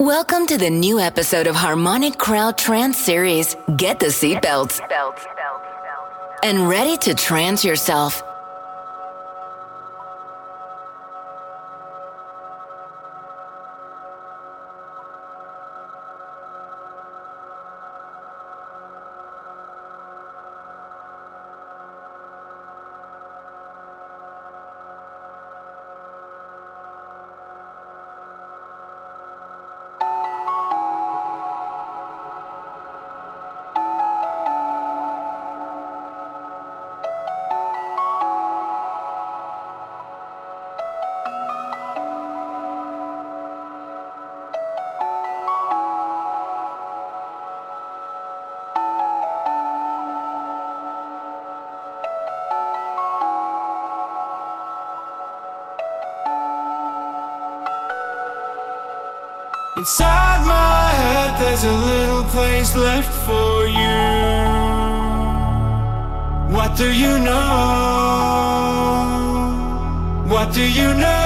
Welcome to the new episode of Harmonic Crowd Trance Series. Get the seatbelts and ready to trance yourself. What do you know? What do you know?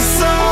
So.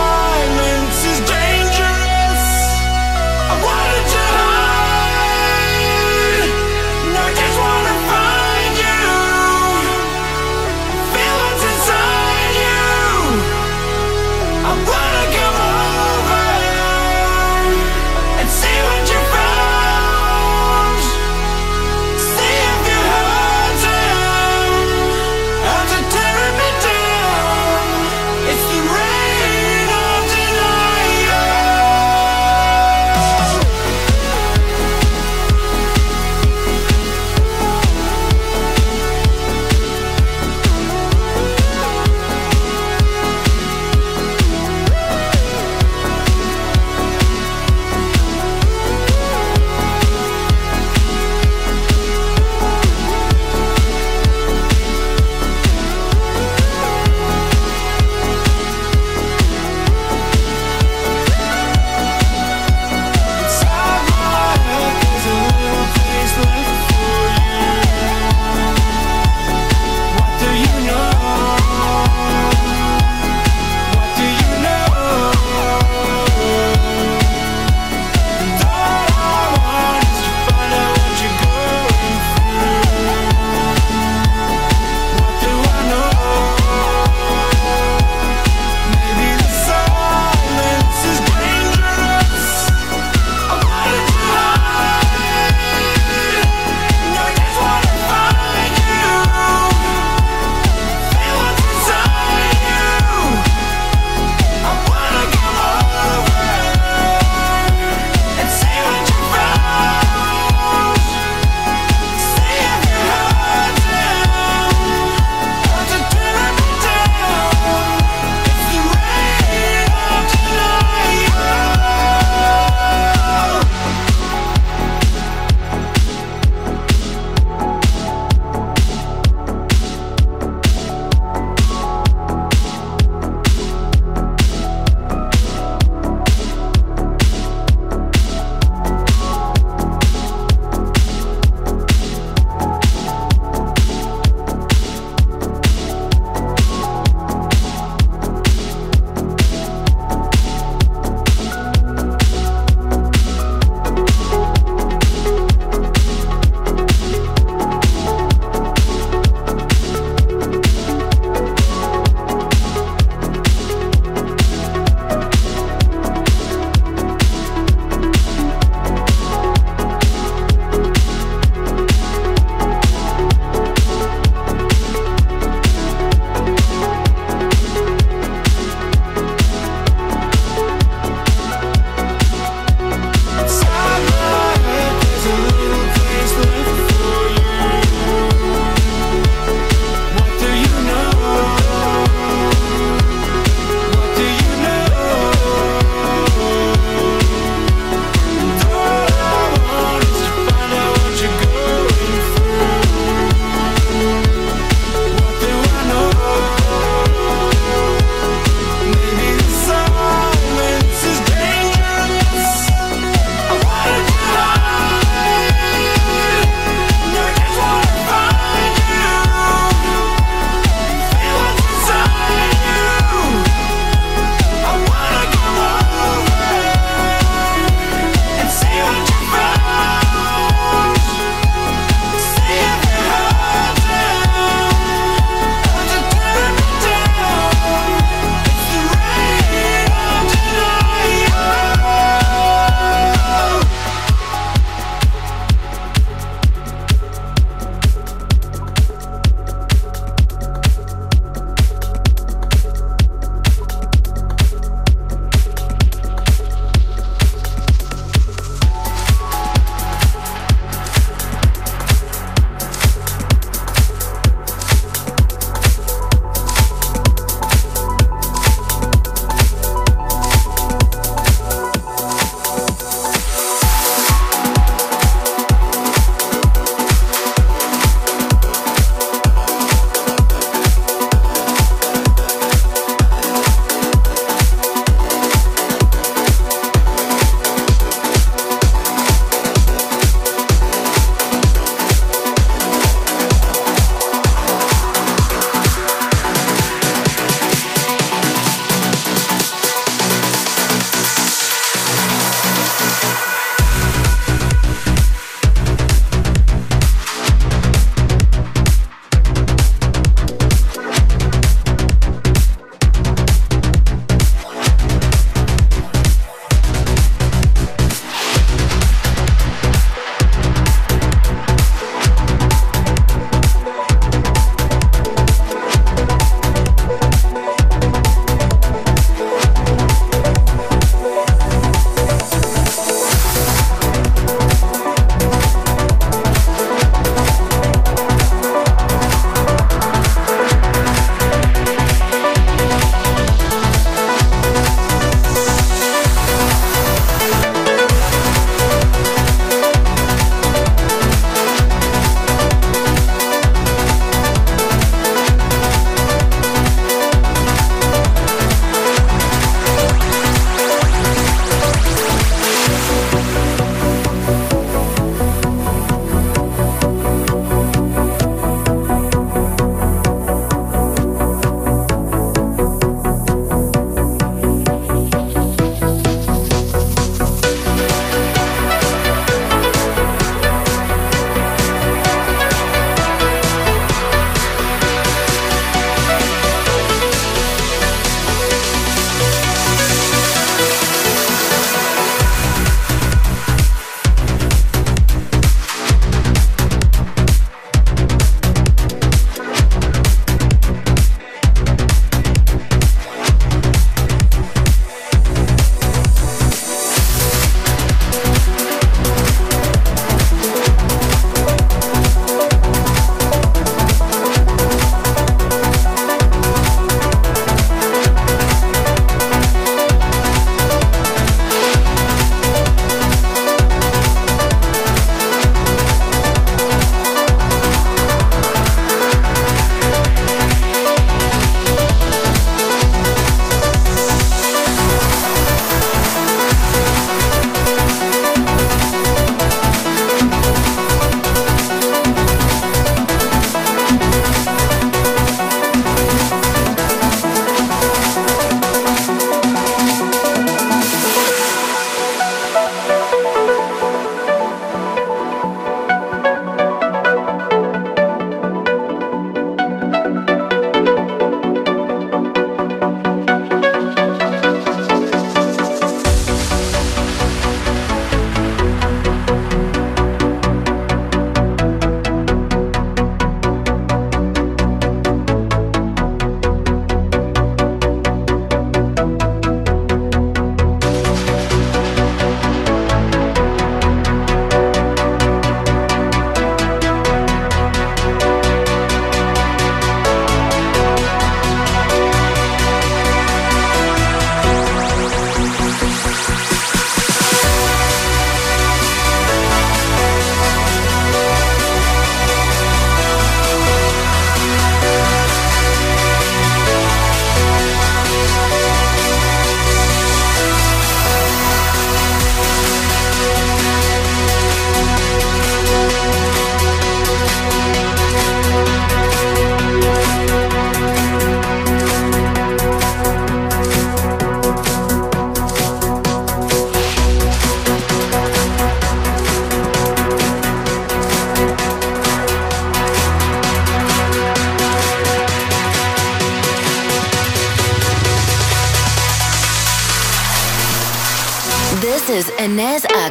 This is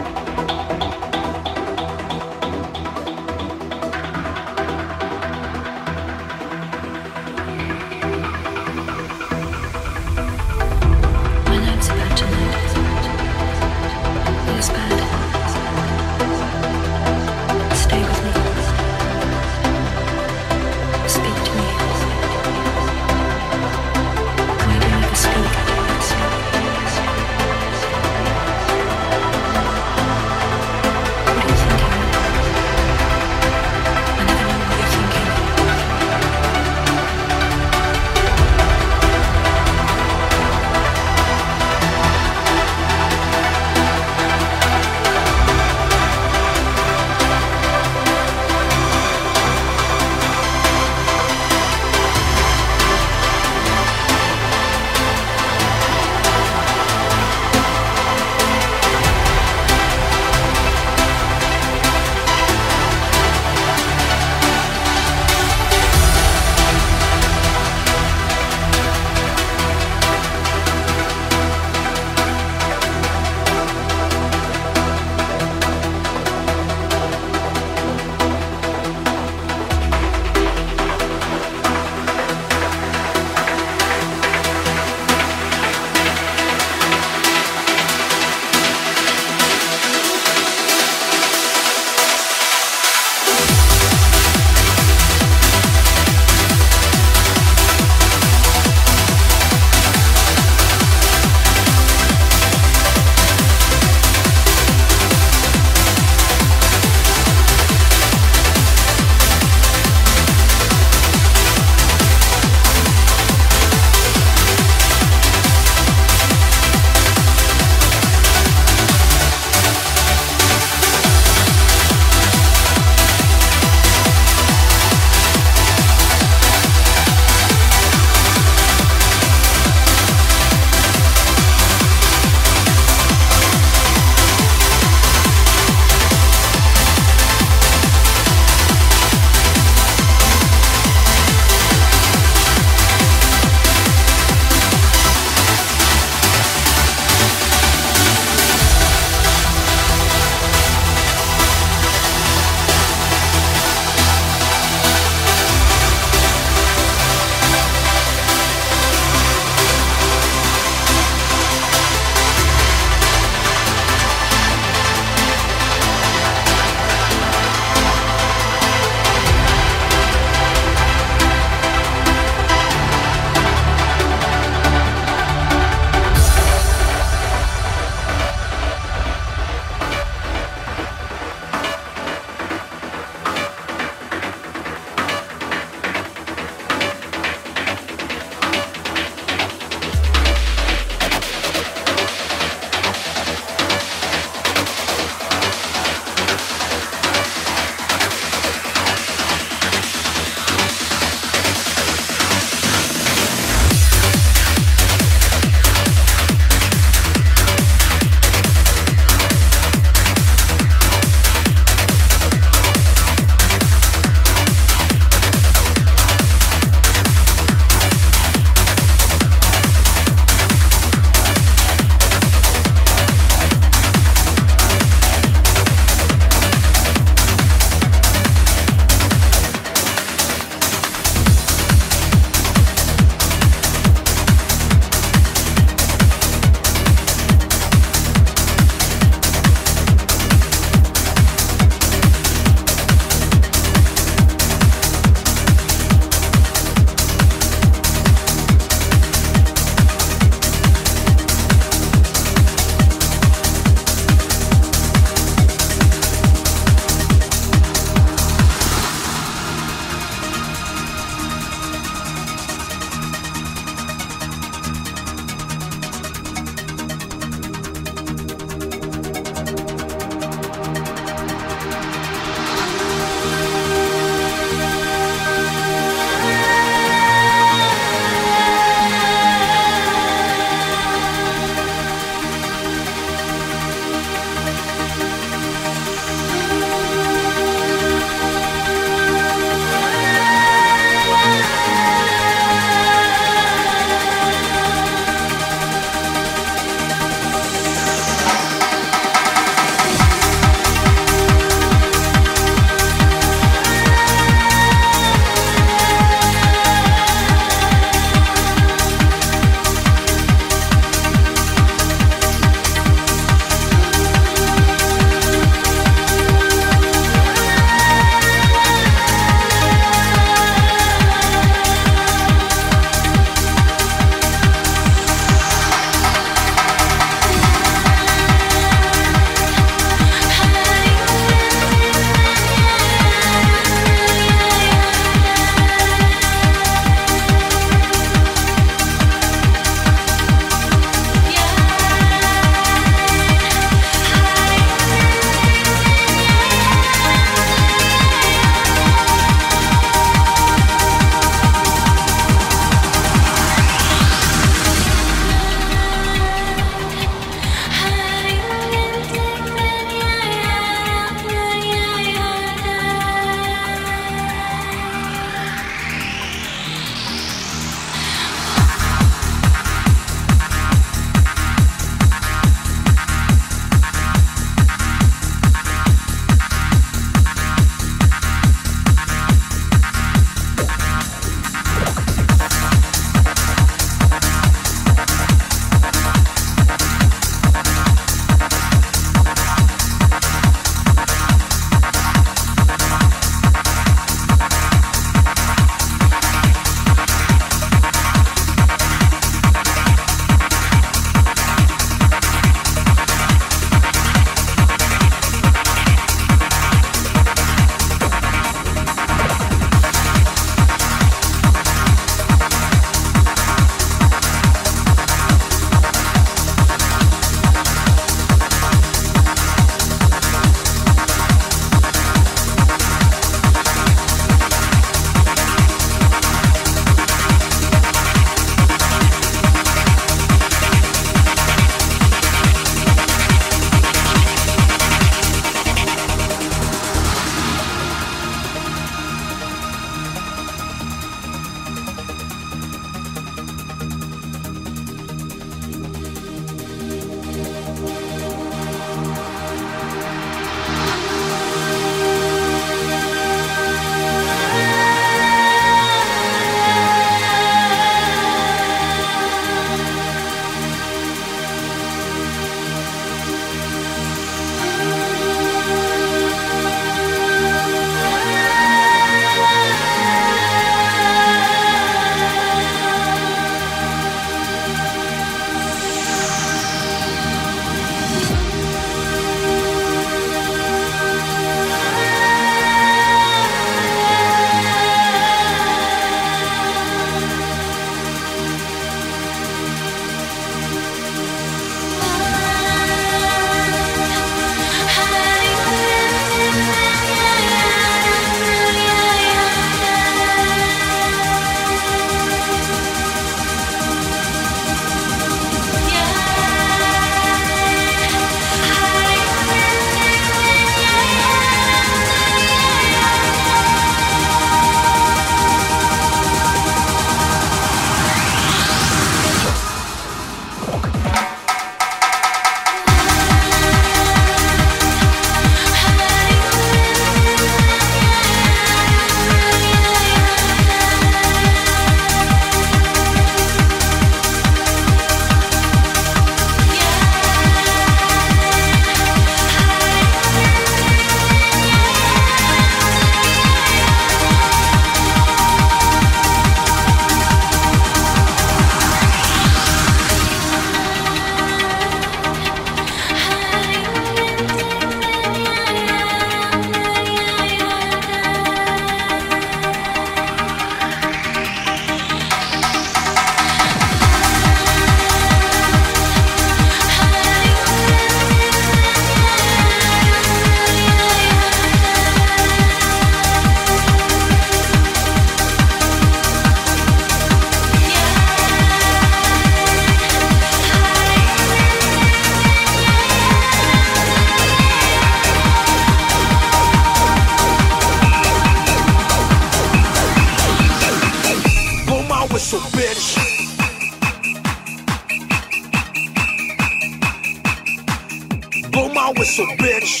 bitch.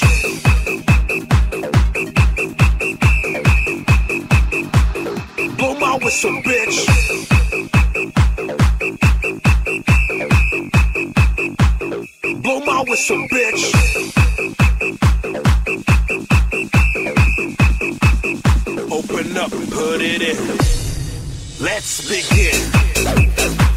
Blow my whistle, bitch. Blow my whistle, bitch. Open up and put it in. Let's begin.